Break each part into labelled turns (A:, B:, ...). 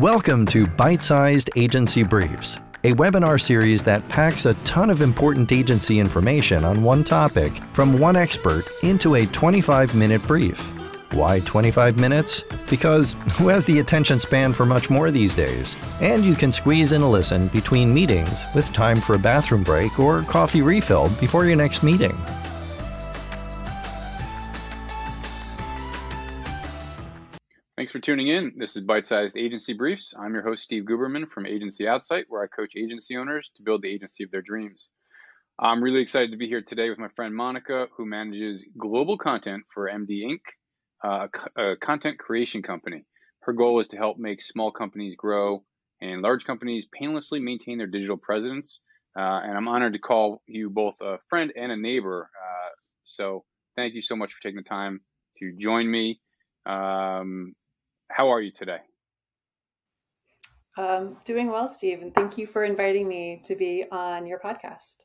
A: Welcome to Bite Sized Agency Briefs, a webinar series that packs a ton of important agency information on one topic from one expert into a 25 minute brief. Why 25 minutes? Because who has the attention span for much more these days? And you can squeeze in a listen between meetings with time for a bathroom break or coffee refill before your next meeting.
B: Thanks for tuning in. This is Bite Sized Agency Briefs. I'm your host, Steve Guberman from Agency Outsight, where I coach agency owners to build the agency of their dreams. I'm really excited to be here today with my friend Monica, who manages global content for MD Inc., uh, a content creation company. Her goal is to help make small companies grow and large companies painlessly maintain their digital presence. Uh, and I'm honored to call you both a friend and a neighbor. Uh, so thank you so much for taking the time to join me. Um, how are you today?
C: Um, doing well, Steve, and thank you for inviting me to be on your podcast.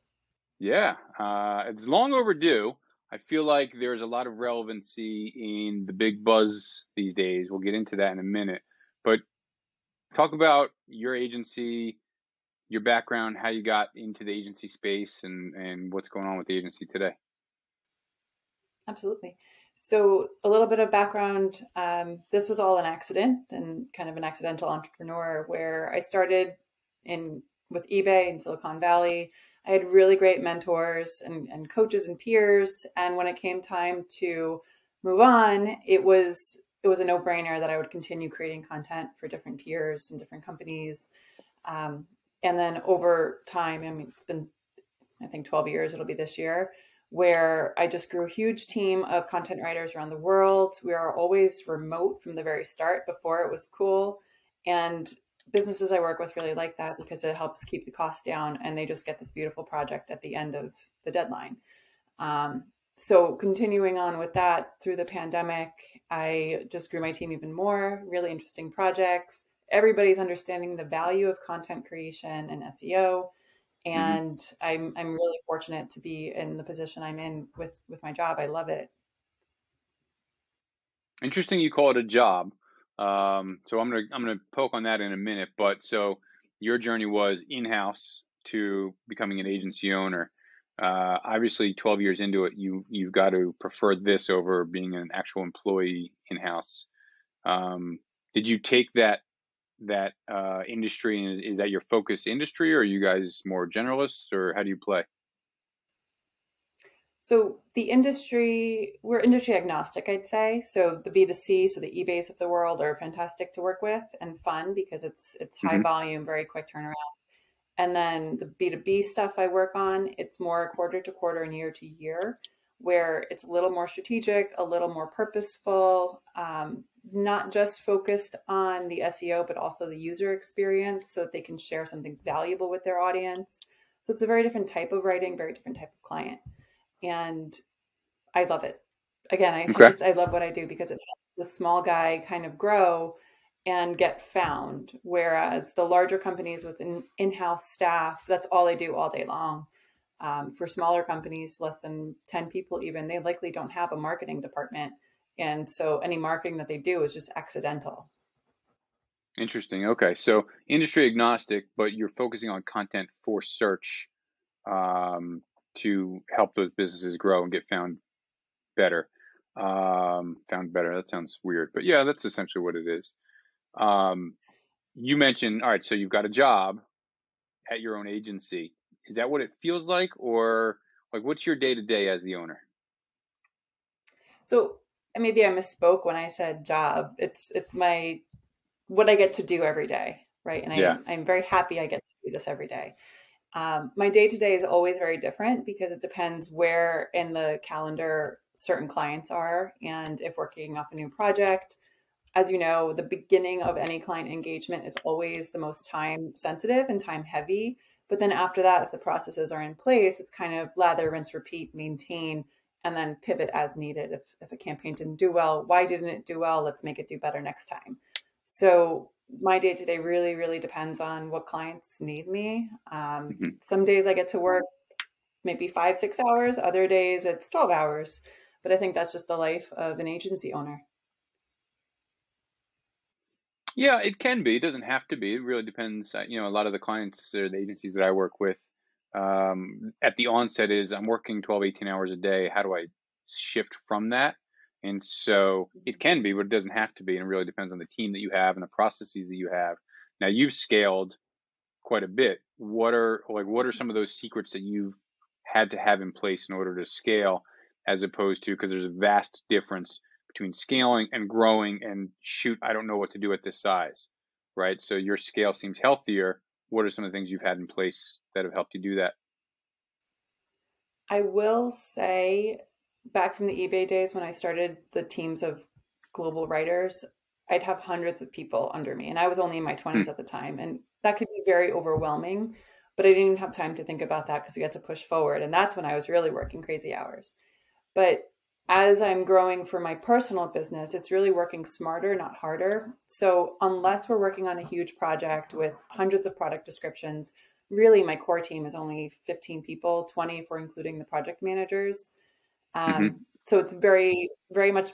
B: Yeah, uh, it's long overdue. I feel like there's a lot of relevancy in the big buzz these days. We'll get into that in a minute. But talk about your agency, your background, how you got into the agency space, and, and what's going on with the agency today.
C: Absolutely. So, a little bit of background um, this was all an accident and kind of an accidental entrepreneur where I started in with eBay in Silicon Valley. I had really great mentors and, and coaches and peers. And when it came time to move on, it was it was a no brainer that I would continue creating content for different peers and different companies. Um, and then over time, I mean, it's been I think 12 years. It'll be this year where I just grew a huge team of content writers around the world. We are always remote from the very start before it was cool. And businesses I work with really like that because it helps keep the cost down and they just get this beautiful project at the end of the deadline. Um, so, continuing on with that through the pandemic, I just grew my team even more, really interesting projects. Everybody's understanding the value of content creation and SEO. And mm-hmm. I'm I'm really fortunate to be in the position I'm in with with my job. I love it.
B: Interesting, you call it a job. Um, so I'm gonna I'm gonna poke on that in a minute. But so your journey was in house to becoming an agency owner. Uh, obviously, 12 years into it, you you've got to prefer this over being an actual employee in house. Um, did you take that that uh, industry? And is, is that your focus industry, or are you guys more generalists, or how do you play?
C: So the industry, we're industry agnostic, I'd say. So the B2C, so the eBays of the world are fantastic to work with and fun because it's it's high mm-hmm. volume, very quick turnaround. And then the B2B stuff I work on, it's more quarter to quarter and year to year, where it's a little more strategic, a little more purposeful, um, not just focused on the SEO, but also the user experience so that they can share something valuable with their audience. So it's a very different type of writing, very different type of client. And I love it. Again, I, okay. just, I love what I do because it helps the small guy kind of grow and get found. Whereas the larger companies with an in house staff, that's all they do all day long. Um, for smaller companies, less than 10 people, even, they likely don't have a marketing department and so any marketing that they do is just accidental.
B: Interesting. Okay. So industry agnostic, but you're focusing on content for search um, to help those businesses grow and get found better. Um, found better. That sounds weird, but yeah, that's essentially what it is. Um, you mentioned, all right, so you've got a job at your own agency. Is that what it feels like, or like what's your day to day as the owner?
C: So maybe I misspoke when I said job. It's it's my what I get to do every day, right? And I'm I'm very happy I get to do this every day. Um, my day to day is always very different because it depends where in the calendar certain clients are and if we're kicking off a new project. As you know, the beginning of any client engagement is always the most time sensitive and time heavy. But then after that, if the processes are in place, it's kind of lather, rinse, repeat, maintain and then pivot as needed. If, if a campaign didn't do well, why didn't it do well? Let's make it do better next time. So my day to day really, really depends on what clients need me. Um, mm-hmm. Some days I get to work maybe five, six hours. Other days it's 12 hours. But I think that's just the life of an agency owner.
B: Yeah, it can be. It doesn't have to be. It really depends. Uh, you know, a lot of the clients or the agencies that I work with um, at the onset is I'm working 12, 18 hours a day. How do I shift from that? And so it can be, but it doesn't have to be. And it really depends on the team that you have and the processes that you have. Now you've scaled quite a bit. What are like what are some of those secrets that you've had to have in place in order to scale as opposed to because there's a vast difference between scaling and growing and shoot, I don't know what to do at this size. Right. So your scale seems healthier. What are some of the things you've had in place that have helped you do that?
C: I will say back from the eBay days when I started the teams of global writers, I'd have hundreds of people under me. And I was only in my 20s hmm. at the time. And that could be very overwhelming. But I didn't even have time to think about that because we had to push forward. And that's when I was really working crazy hours. But as I'm growing for my personal business, it's really working smarter, not harder. So, unless we're working on a huge project with hundreds of product descriptions, really my core team is only 15 people, 20 if we're including the project managers. Um, mm-hmm. So, it's very, very much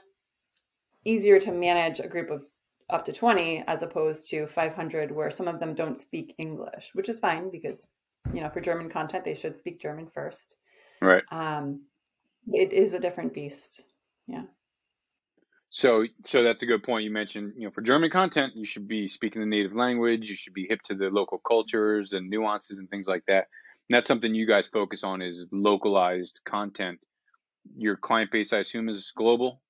C: easier to manage a group of up to 20 as opposed to 500 where some of them don't speak english which is fine because you know for german content they should speak german first
B: right
C: um it is a different beast. Yeah.
B: So so that's a good point. You mentioned you know for german content you should be speaking the native language. You should be hip to the local cultures and nuances and things like that. And that's something you guys focus on is localized content. Your client base i assume is global?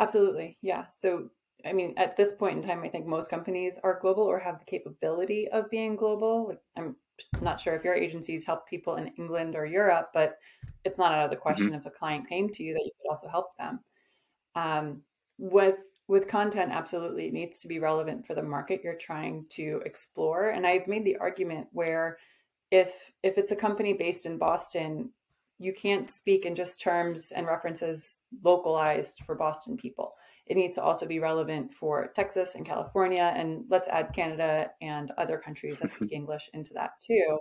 C: Absolutely. Yeah. So, I mean, at this point in time, I think most companies are global or have the capability of being global. Like, I'm not sure if your agencies help people in England or Europe, but it's not out of the question mm-hmm. if a client came to you that you could also help them. Um, with with content, absolutely, it needs to be relevant for the market you're trying to explore. And I've made the argument where if if it's a company based in Boston, you can't speak in just terms and references localized for Boston people. It needs to also be relevant for Texas and California, and let's add Canada and other countries that speak English into that too.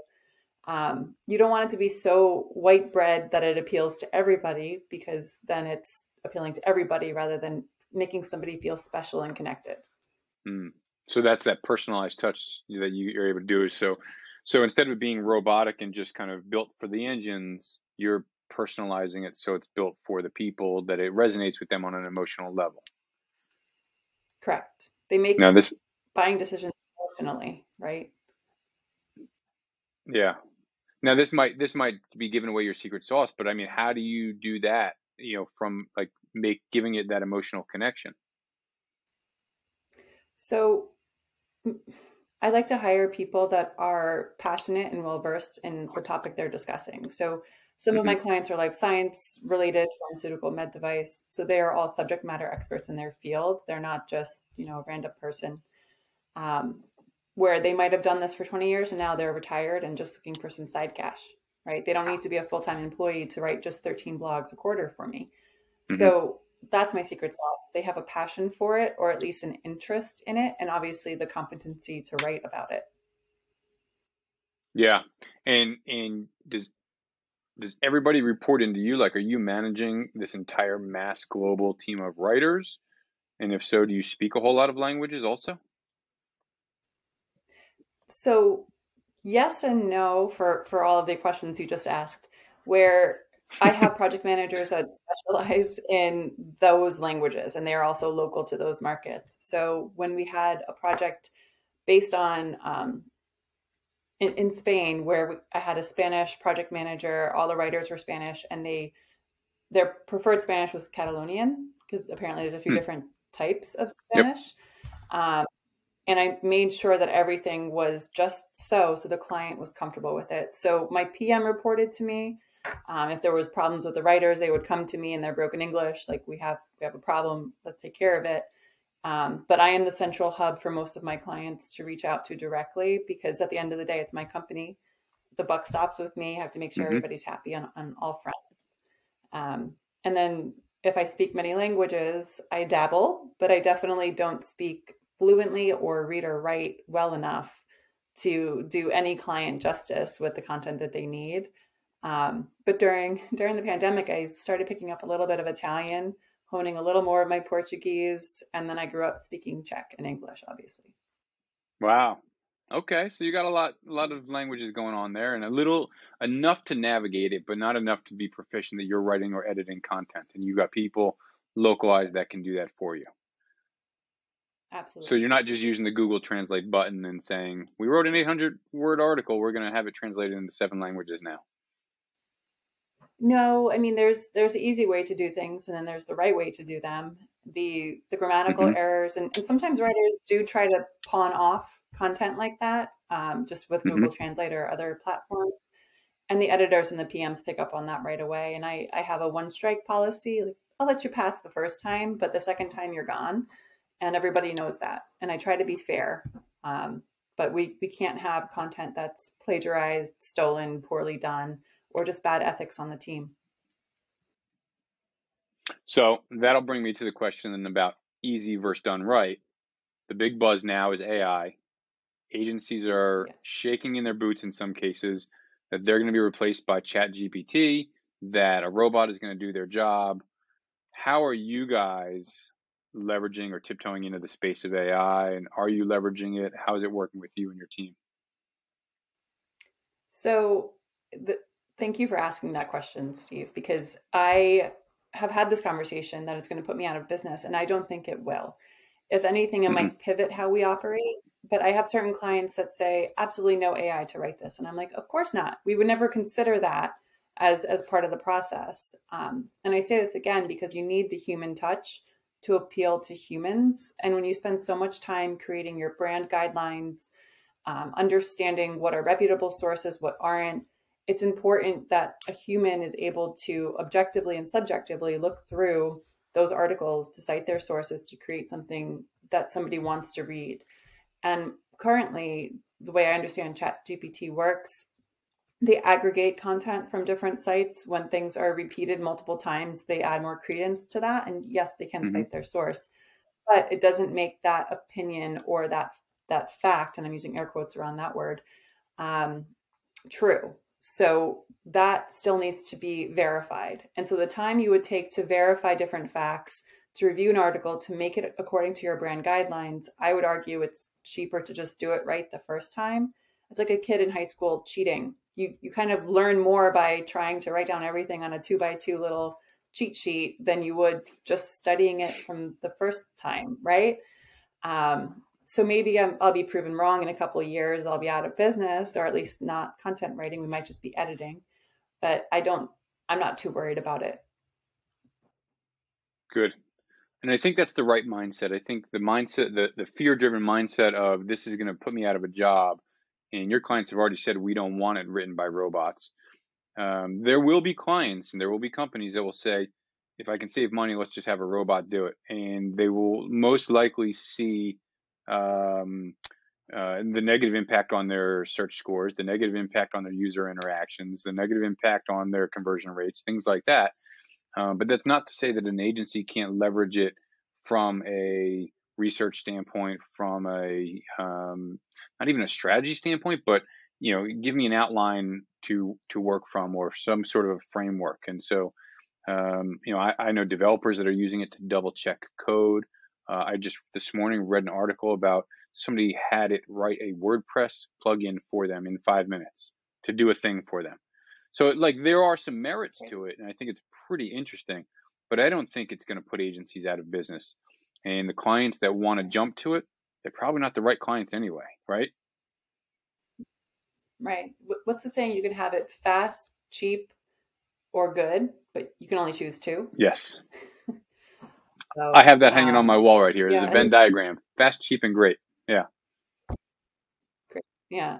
C: Um, you don't want it to be so white bread that it appeals to everybody because then it's appealing to everybody rather than making somebody feel special and connected.
B: Mm. So that's that personalized touch that you're able to do. So, so instead of being robotic and just kind of built for the engines, you're personalizing it so it's built for the people that it resonates with them on an emotional level.
C: Correct. They make now this buying decisions emotionally, right?
B: Yeah. Now this might this might be giving away your secret sauce, but I mean, how do you do that? You know, from like make giving it that emotional connection.
C: So I like to hire people that are passionate and well versed in the topic they're discussing. So some mm-hmm. of my mm-hmm. clients are life science related, pharmaceutical, med device. So they are all subject matter experts in their field. They're not just, you know, a random person um, where they might have done this for 20 years and now they're retired and just looking for some side cash, right? They don't need to be a full time employee to write just 13 blogs a quarter for me. Mm-hmm. So that's my secret sauce. They have a passion for it or at least an interest in it and obviously the competency to write about it.
B: Yeah. And and does does everybody report into you? Like, are you managing this entire mass global team of writers? And if so, do you speak a whole lot of languages also?
C: So, yes and no for for all of the questions you just asked. Where I have project managers that specialize in those languages, and they are also local to those markets. So, when we had a project based on um, in, in Spain where I had a Spanish project manager. All the writers were Spanish, and they their preferred Spanish was Catalonian because apparently there's a few hmm. different types of Spanish. Yep. Um, and I made sure that everything was just so, so the client was comfortable with it. So my PM reported to me. Um, if there was problems with the writers, they would come to me in their broken English, like we have we have a problem, let's take care of it. Um, but I am the central hub for most of my clients to reach out to directly because at the end of the day, it's my company. The buck stops with me. I have to make sure mm-hmm. everybody's happy on, on all fronts. Um, and then if I speak many languages, I dabble, but I definitely don't speak fluently or read or write well enough to do any client justice with the content that they need. Um, but during during the pandemic, I started picking up a little bit of Italian honing a little more of my Portuguese, and then I grew up speaking Czech and English, obviously.
B: Wow. Okay, so you got a lot, a lot of languages going on there, and a little enough to navigate it, but not enough to be proficient that you're writing or editing content. And you got people localized that can do that for you.
C: Absolutely.
B: So you're not just using the Google Translate button and saying, "We wrote an 800 word article. We're going to have it translated into seven languages now."
C: No, I mean there's there's an easy way to do things, and then there's the right way to do them. The the grammatical mm-hmm. errors, and, and, sometimes writers do try to pawn off content like that, um, just with mm-hmm. Google Translate or other platforms. And the editors and the PMs pick up on that right away. And I I have a one strike policy. Like I'll let you pass the first time, but the second time you're gone, and everybody knows that. And I try to be fair. Um, but we we can't have content that's plagiarized, stolen, poorly done or just bad ethics on the team.
B: So that'll bring me to the question about easy versus done right. The big buzz now is AI. Agencies are yeah. shaking in their boots in some cases that they're going to be replaced by Chat GPT, that a robot is going to do their job. How are you guys leveraging or tiptoeing into the space of AI? And are you leveraging it? How is it working with you and your team?
C: So, the, Thank you for asking that question, Steve, because I have had this conversation that it's going to put me out of business, and I don't think it will. If anything, it mm-hmm. might pivot how we operate. But I have certain clients that say, absolutely no AI to write this. And I'm like, of course not. We would never consider that as, as part of the process. Um, and I say this again because you need the human touch to appeal to humans. And when you spend so much time creating your brand guidelines, um, understanding what are reputable sources, what aren't, it's important that a human is able to objectively and subjectively look through those articles to cite their sources to create something that somebody wants to read. And currently, the way I understand ChatGPT works, they aggregate content from different sites. When things are repeated multiple times, they add more credence to that. And yes, they can mm-hmm. cite their source, but it doesn't make that opinion or that that fact, and I'm using air quotes around that word, um, true. So that still needs to be verified. And so the time you would take to verify different facts, to review an article, to make it according to your brand guidelines, I would argue it's cheaper to just do it right the first time. It's like a kid in high school cheating. You you kind of learn more by trying to write down everything on a two by two little cheat sheet than you would just studying it from the first time, right? Um, so maybe i will be proven wrong in a couple of years. I'll be out of business, or at least not content writing. We might just be editing, but I don't. I'm not too worried about it.
B: Good, and I think that's the right mindset. I think the mindset, the the fear driven mindset of this is going to put me out of a job, and your clients have already said we don't want it written by robots. Um, there will be clients and there will be companies that will say, if I can save money, let's just have a robot do it, and they will most likely see um, uh, the negative impact on their search scores, the negative impact on their user interactions, the negative impact on their conversion rates, things like that. Um, but that's not to say that an agency can't leverage it from a research standpoint, from a um, not even a strategy standpoint, but you know, give me an outline to to work from or some sort of framework. And so, um, you know, I, I know developers that are using it to double check code. Uh, I just this morning read an article about somebody had it write a WordPress plugin for them in five minutes to do a thing for them. So like there are some merits to it, and I think it's pretty interesting. But I don't think it's going to put agencies out of business. And the clients that want to jump to it, they're probably not the right clients anyway, right?
C: Right. What's the saying? You can have it fast, cheap, or good, but you can only choose two.
B: Yes. So, I have that hanging on um, my wall right here. There's yeah, a Venn diagram. Fast, cheap, and great. Yeah.
C: Great. Yeah.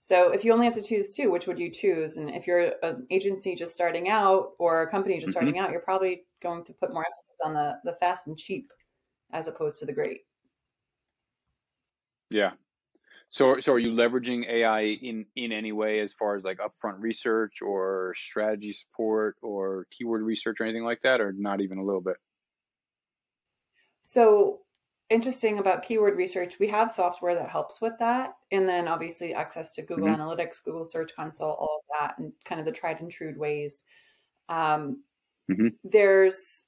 C: So if you only have to choose two, which would you choose? And if you're an agency just starting out or a company just mm-hmm. starting out, you're probably going to put more emphasis on the the fast and cheap as opposed to the great.
B: Yeah. So so are you leveraging AI in in any way as far as like upfront research or strategy support or keyword research or anything like that or not even a little bit?
C: So interesting about keyword research, we have software that helps with that. And then obviously access to Google mm-hmm. Analytics, Google Search Console, all of that, and kind of the tried and true ways. Um, mm-hmm. There's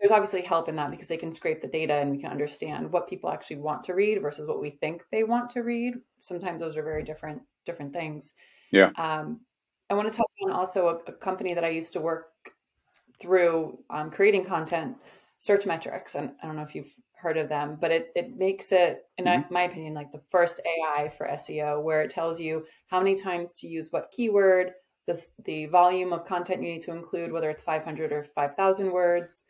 C: there's obviously help in that because they can scrape the data and we can understand what people actually want to read versus what we think they want to read. Sometimes those are very different different things.
B: Yeah.
C: Um, I want to touch on also a, a, company that I used to work through um, creating content, Searchmetrics, and I don't know if you've heard of them, but it it makes it, in mm-hmm. my opinion, like the first AI for SEO, where it tells you how many times to use what keyword, the the volume of content you need to include, whether it's 500 or 5,000 words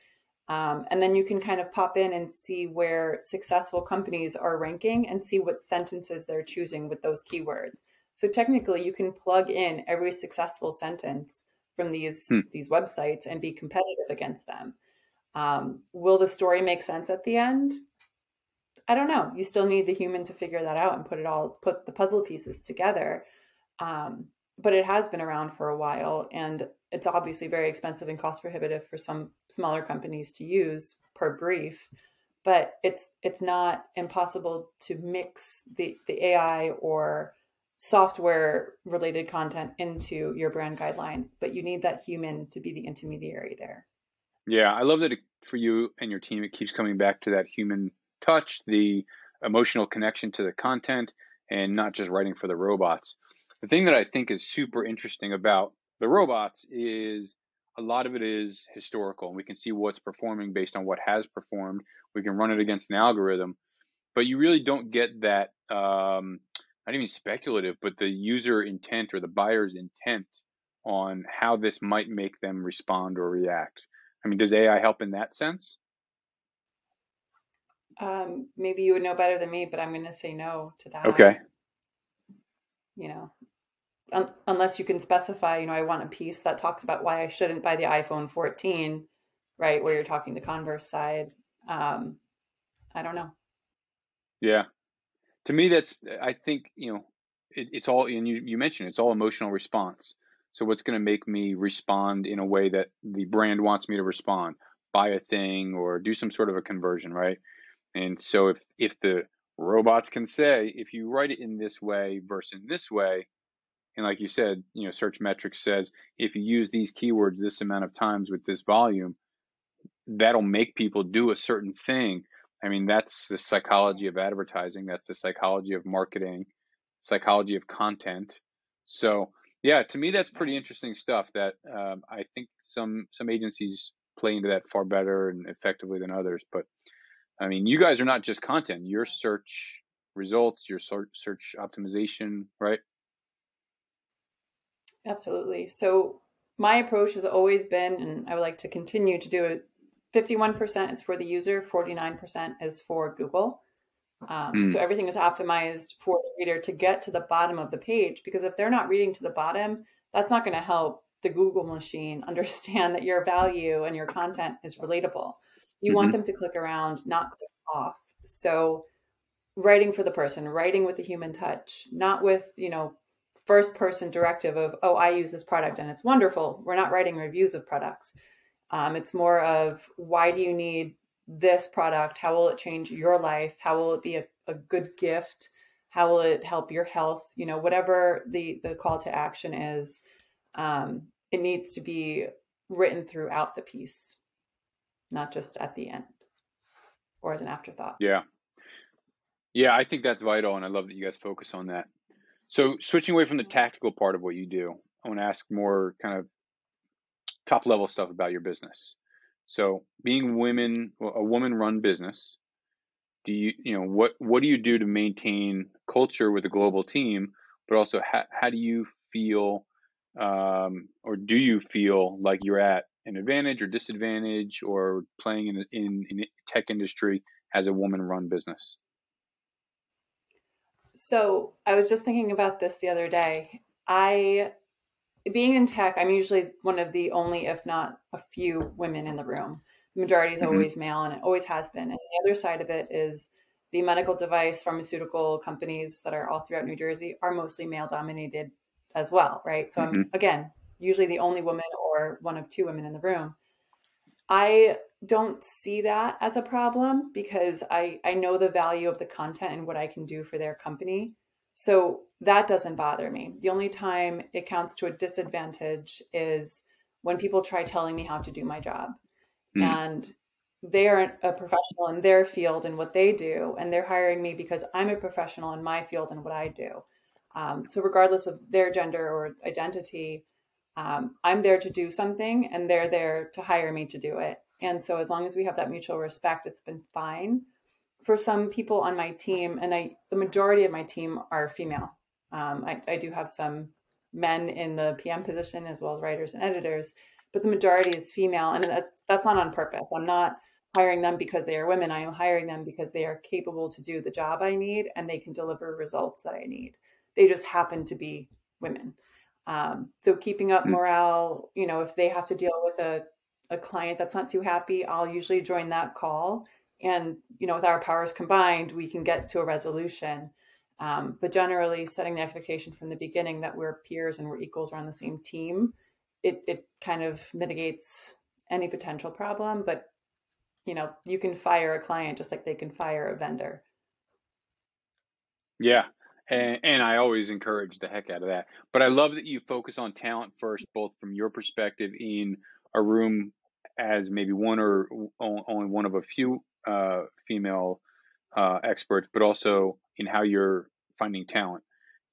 C: um, and then you can kind of pop in and see where successful companies are ranking and see what sentences they're choosing with those keywords. So technically, you can plug in every successful sentence from these hmm. these websites and be competitive against them. Um, will the story make sense at the end? I don't know. You still need the human to figure that out and put it all put the puzzle pieces together. Um, but it has been around for a while and it's obviously very expensive and cost prohibitive for some smaller companies to use per brief but it's it's not impossible to mix the the AI or software related content into your brand guidelines but you need that human to be the intermediary there
B: yeah i love that it, for you and your team it keeps coming back to that human touch the emotional connection to the content and not just writing for the robots the thing that I think is super interesting about the robots is a lot of it is historical and we can see what's performing based on what has performed. We can run it against an algorithm, but you really don't get that, um, not even speculative, but the user intent or the buyer's intent on how this might make them respond or react. I mean, does AI help in that sense?
C: Um, maybe you would know better than me, but I'm going to say no to that.
B: Okay.
C: You know, un- unless you can specify, you know, I want a piece that talks about why I shouldn't buy the iPhone 14, right? Where you're talking the Converse side. Um, I don't know.
B: Yeah. To me, that's, I think, you know, it, it's all, and you, you mentioned it's all emotional response. So what's going to make me respond in a way that the brand wants me to respond? Buy a thing or do some sort of a conversion, right? And so if if the robots can say if you write it in this way versus in this way, and like you said, you know, Searchmetrics says if you use these keywords this amount of times with this volume, that'll make people do a certain thing. I mean, that's the psychology of advertising. That's the psychology of marketing, psychology of content. So, yeah, to me, that's pretty interesting stuff. That um, I think some some agencies play into that far better and effectively than others. But I mean, you guys are not just content. Your search results, your search optimization, right?
C: Absolutely. So my approach has always been, and I would like to continue to do it. 51% is for the user, 49% is for Google. Um, mm. So everything is optimized for the reader to get to the bottom of the page because if they're not reading to the bottom, that's not going to help the Google machine understand that your value and your content is relatable. You mm-hmm. want them to click around, not click off. So writing for the person, writing with the human touch, not with, you know, first person directive of, oh, I use this product and it's wonderful. We're not writing reviews of products. Um, it's more of why do you need this product? How will it change your life? How will it be a, a good gift? How will it help your health? You know, whatever the, the call to action is, um, it needs to be written throughout the piece, not just at the end or as an afterthought.
B: Yeah. Yeah, I think that's vital. And I love that you guys focus on that. So switching away from the tactical part of what you do, I want to ask more kind of top level stuff about your business. So being women, a woman run business, do you, you know, what, what do you do to maintain culture with a global team, but also how, how do you feel, um, or do you feel like you're at an advantage or disadvantage or playing in, in, in tech industry as a woman run business?
C: So I was just thinking about this the other day. I, being in tech, I'm usually one of the only, if not a few, women in the room. The majority is mm-hmm. always male, and it always has been. And the other side of it is the medical device pharmaceutical companies that are all throughout New Jersey are mostly male dominated as well, right? So mm-hmm. I'm again usually the only woman or one of two women in the room. I don't see that as a problem because I, I know the value of the content and what I can do for their company. So that doesn't bother me. The only time it counts to a disadvantage is when people try telling me how to do my job. Mm. And they are a professional in their field and what they do, and they're hiring me because I'm a professional in my field and what I do. Um, so, regardless of their gender or identity, um, I'm there to do something, and they're there to hire me to do it. And so, as long as we have that mutual respect, it's been fine. For some people on my team, and I, the majority of my team are female. Um, I, I do have some men in the PM position as well as writers and editors, but the majority is female, and that's that's not on purpose. I'm not hiring them because they are women. I am hiring them because they are capable to do the job I need and they can deliver results that I need. They just happen to be women. Um, so keeping up hmm. morale, you know, if they have to deal with a, a client that's not too happy, I'll usually join that call. And, you know, with our powers combined, we can get to a resolution. Um, but generally, setting the expectation from the beginning that we're peers and we're equals, we're on the same team, it, it kind of mitigates any potential problem. But you know, you can fire a client just like they can fire a vendor.
B: Yeah. And, and I always encourage the heck out of that. But I love that you focus on talent first, both from your perspective in a room as maybe one or only one of a few uh, female uh, experts, but also in how you're finding talent.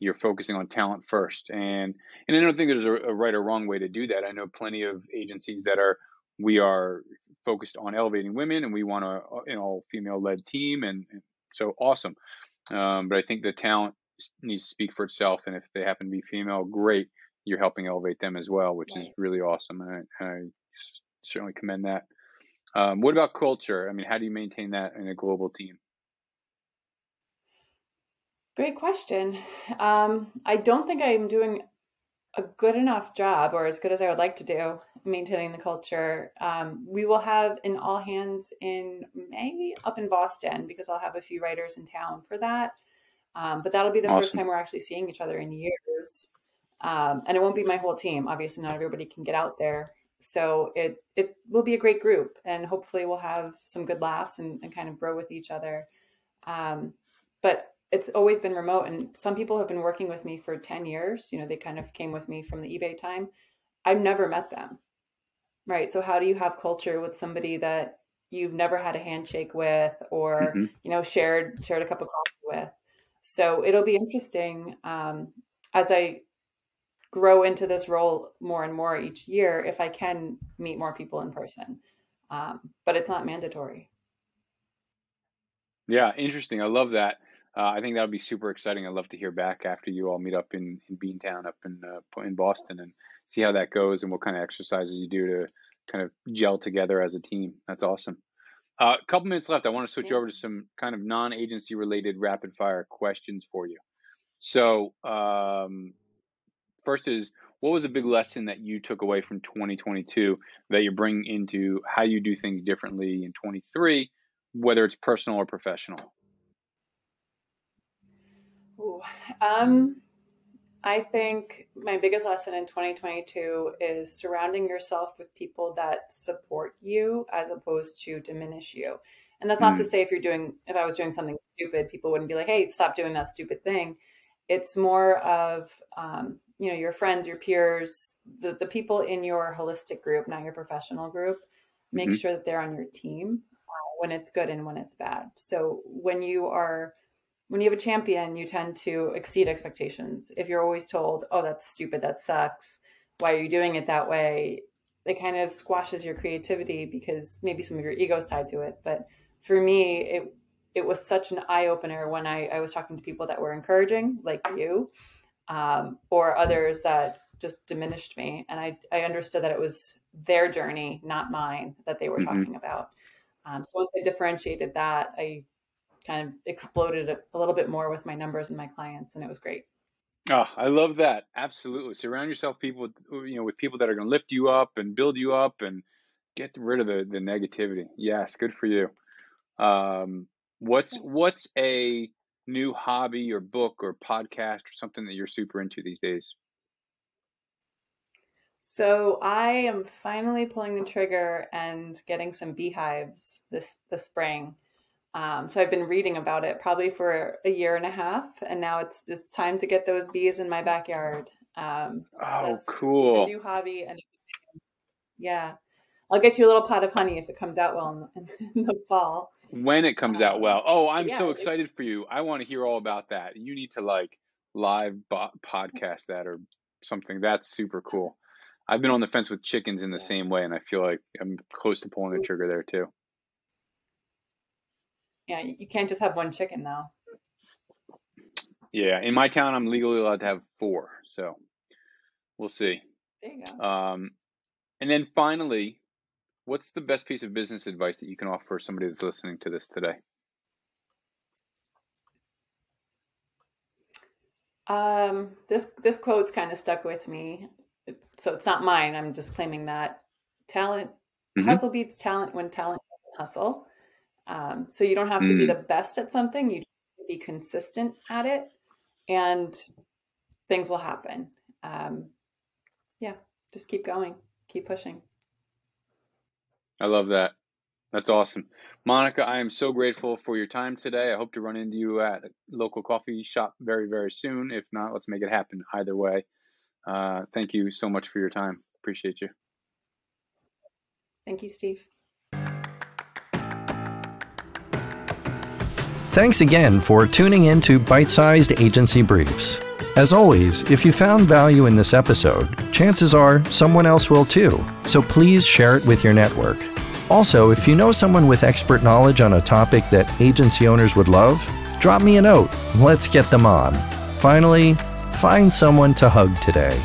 B: You're focusing on talent first, and and I don't think there's a, a right or wrong way to do that. I know plenty of agencies that are we are focused on elevating women and we want a you know female led team and, and, so awesome um, but i think the talent needs to speak for itself and if they happen to be female great you're helping elevate them as well which right. is really awesome and I, I certainly commend that um, what about culture i mean how do you maintain that in a global team
C: Great question. Um, I don't think I'm doing a good enough job or as good as I would like to do maintaining the culture. Um, we will have an all hands in May up in Boston because I'll have a few writers in town for that. Um, but that'll be the awesome. first time we're actually seeing each other in years. Um, and it won't be my whole team. Obviously, not everybody can get out there. So it it will be a great group, and hopefully, we'll have some good laughs and, and kind of grow with each other. Um, but it's always been remote and some people have been working with me for 10 years you know they kind of came with me from the ebay time i've never met them right so how do you have culture with somebody that you've never had a handshake with or mm-hmm. you know shared shared a cup of coffee with so it'll be interesting um, as i grow into this role more and more each year if i can meet more people in person um, but it's not mandatory
B: yeah interesting i love that uh, I think that would be super exciting. I'd love to hear back after you all meet up in, in Beantown up in uh, in Boston and see how that goes and what kind of exercises you do to kind of gel together as a team. That's awesome. A uh, couple minutes left. I want to switch over to some kind of non-agency related rapid fire questions for you. So, um, first is what was a big lesson that you took away from 2022 that you're bringing into how you do things differently in 23, whether it's personal or professional?
C: Ooh, um, I think my biggest lesson in 2022 is surrounding yourself with people that support you as opposed to diminish you. And that's not mm. to say if you're doing, if I was doing something stupid, people wouldn't be like, hey, stop doing that stupid thing. It's more of, um, you know, your friends, your peers, the, the people in your holistic group, not your professional group. Make mm-hmm. sure that they're on your team uh, when it's good and when it's bad. So when you are, when you have a champion, you tend to exceed expectations. If you're always told, oh, that's stupid, that sucks, why are you doing it that way? It kind of squashes your creativity because maybe some of your ego is tied to it. But for me, it it was such an eye opener when I, I was talking to people that were encouraging, like you, um, or others that just diminished me. And I, I understood that it was their journey, not mine, that they were mm-hmm. talking about. Um, so once I differentiated that, I kind of exploded a, little bit more with my numbers and my clients, and it was great.
B: Oh, I love that. Absolutely. Surround yourself people with you know with people that are going to lift you up and build you up and get rid of the the negativity. Yes, good for you. Um, what's what's a new hobby or book or podcast or something that you're super into these days?
C: So I am finally pulling the trigger and getting some beehives this this spring. Um, so I've been reading about it probably for a year and a half, and now it's it's time to get those bees in my backyard. Um,
B: oh, so cool!
C: new hobby, and yeah, I'll get you a little pot of honey if it comes out well in, in the fall.
B: When it comes out well. Oh, I'm
C: yeah,
B: so
C: it-
B: excited for you. I want to hear all about that. You need to like live bo- podcast that or something. That's super cool. I've been on the fence with chickens in the
C: Yeah.
B: same way, and I feel like I'm close to pulling the trigger there too.
C: Yeah, you you can't just have one chicken now.
B: Yeah, in my town, I'm legally allowed to have four, so we'll see.
C: There you go.
B: Um, and then finally, what's the best piece of business advice that you can offer somebody that's listening to this today?
C: Um, this this quote's kind of stuck with me. So it's not mine. I'm just claiming that talent
B: Mhm.
C: hustle beats talent when talent hustle. Um, so you don't have to be
B: Mm.
C: the best at something. You just have to be consistent at it, and things will happen. Um, yeah, just keep going, keep pushing.
B: I love that. That's awesome. Monica, I am so grateful for your time today. I hope to run into you at a local coffee shop very, very soon. If not, let's make it happen either way. Uh, thank you so much for your time. Appreciate you.
C: Thank you, Steve.
A: Thanks again for tuning in to Bite Sized Agency Briefs. As always, if you found value in this episode, chances are someone else will too, so please share it with your network. Also, if you know someone with expert knowledge on a topic that agency owners would love, drop me a note. Let's get them on. Finally, find someone to hug today.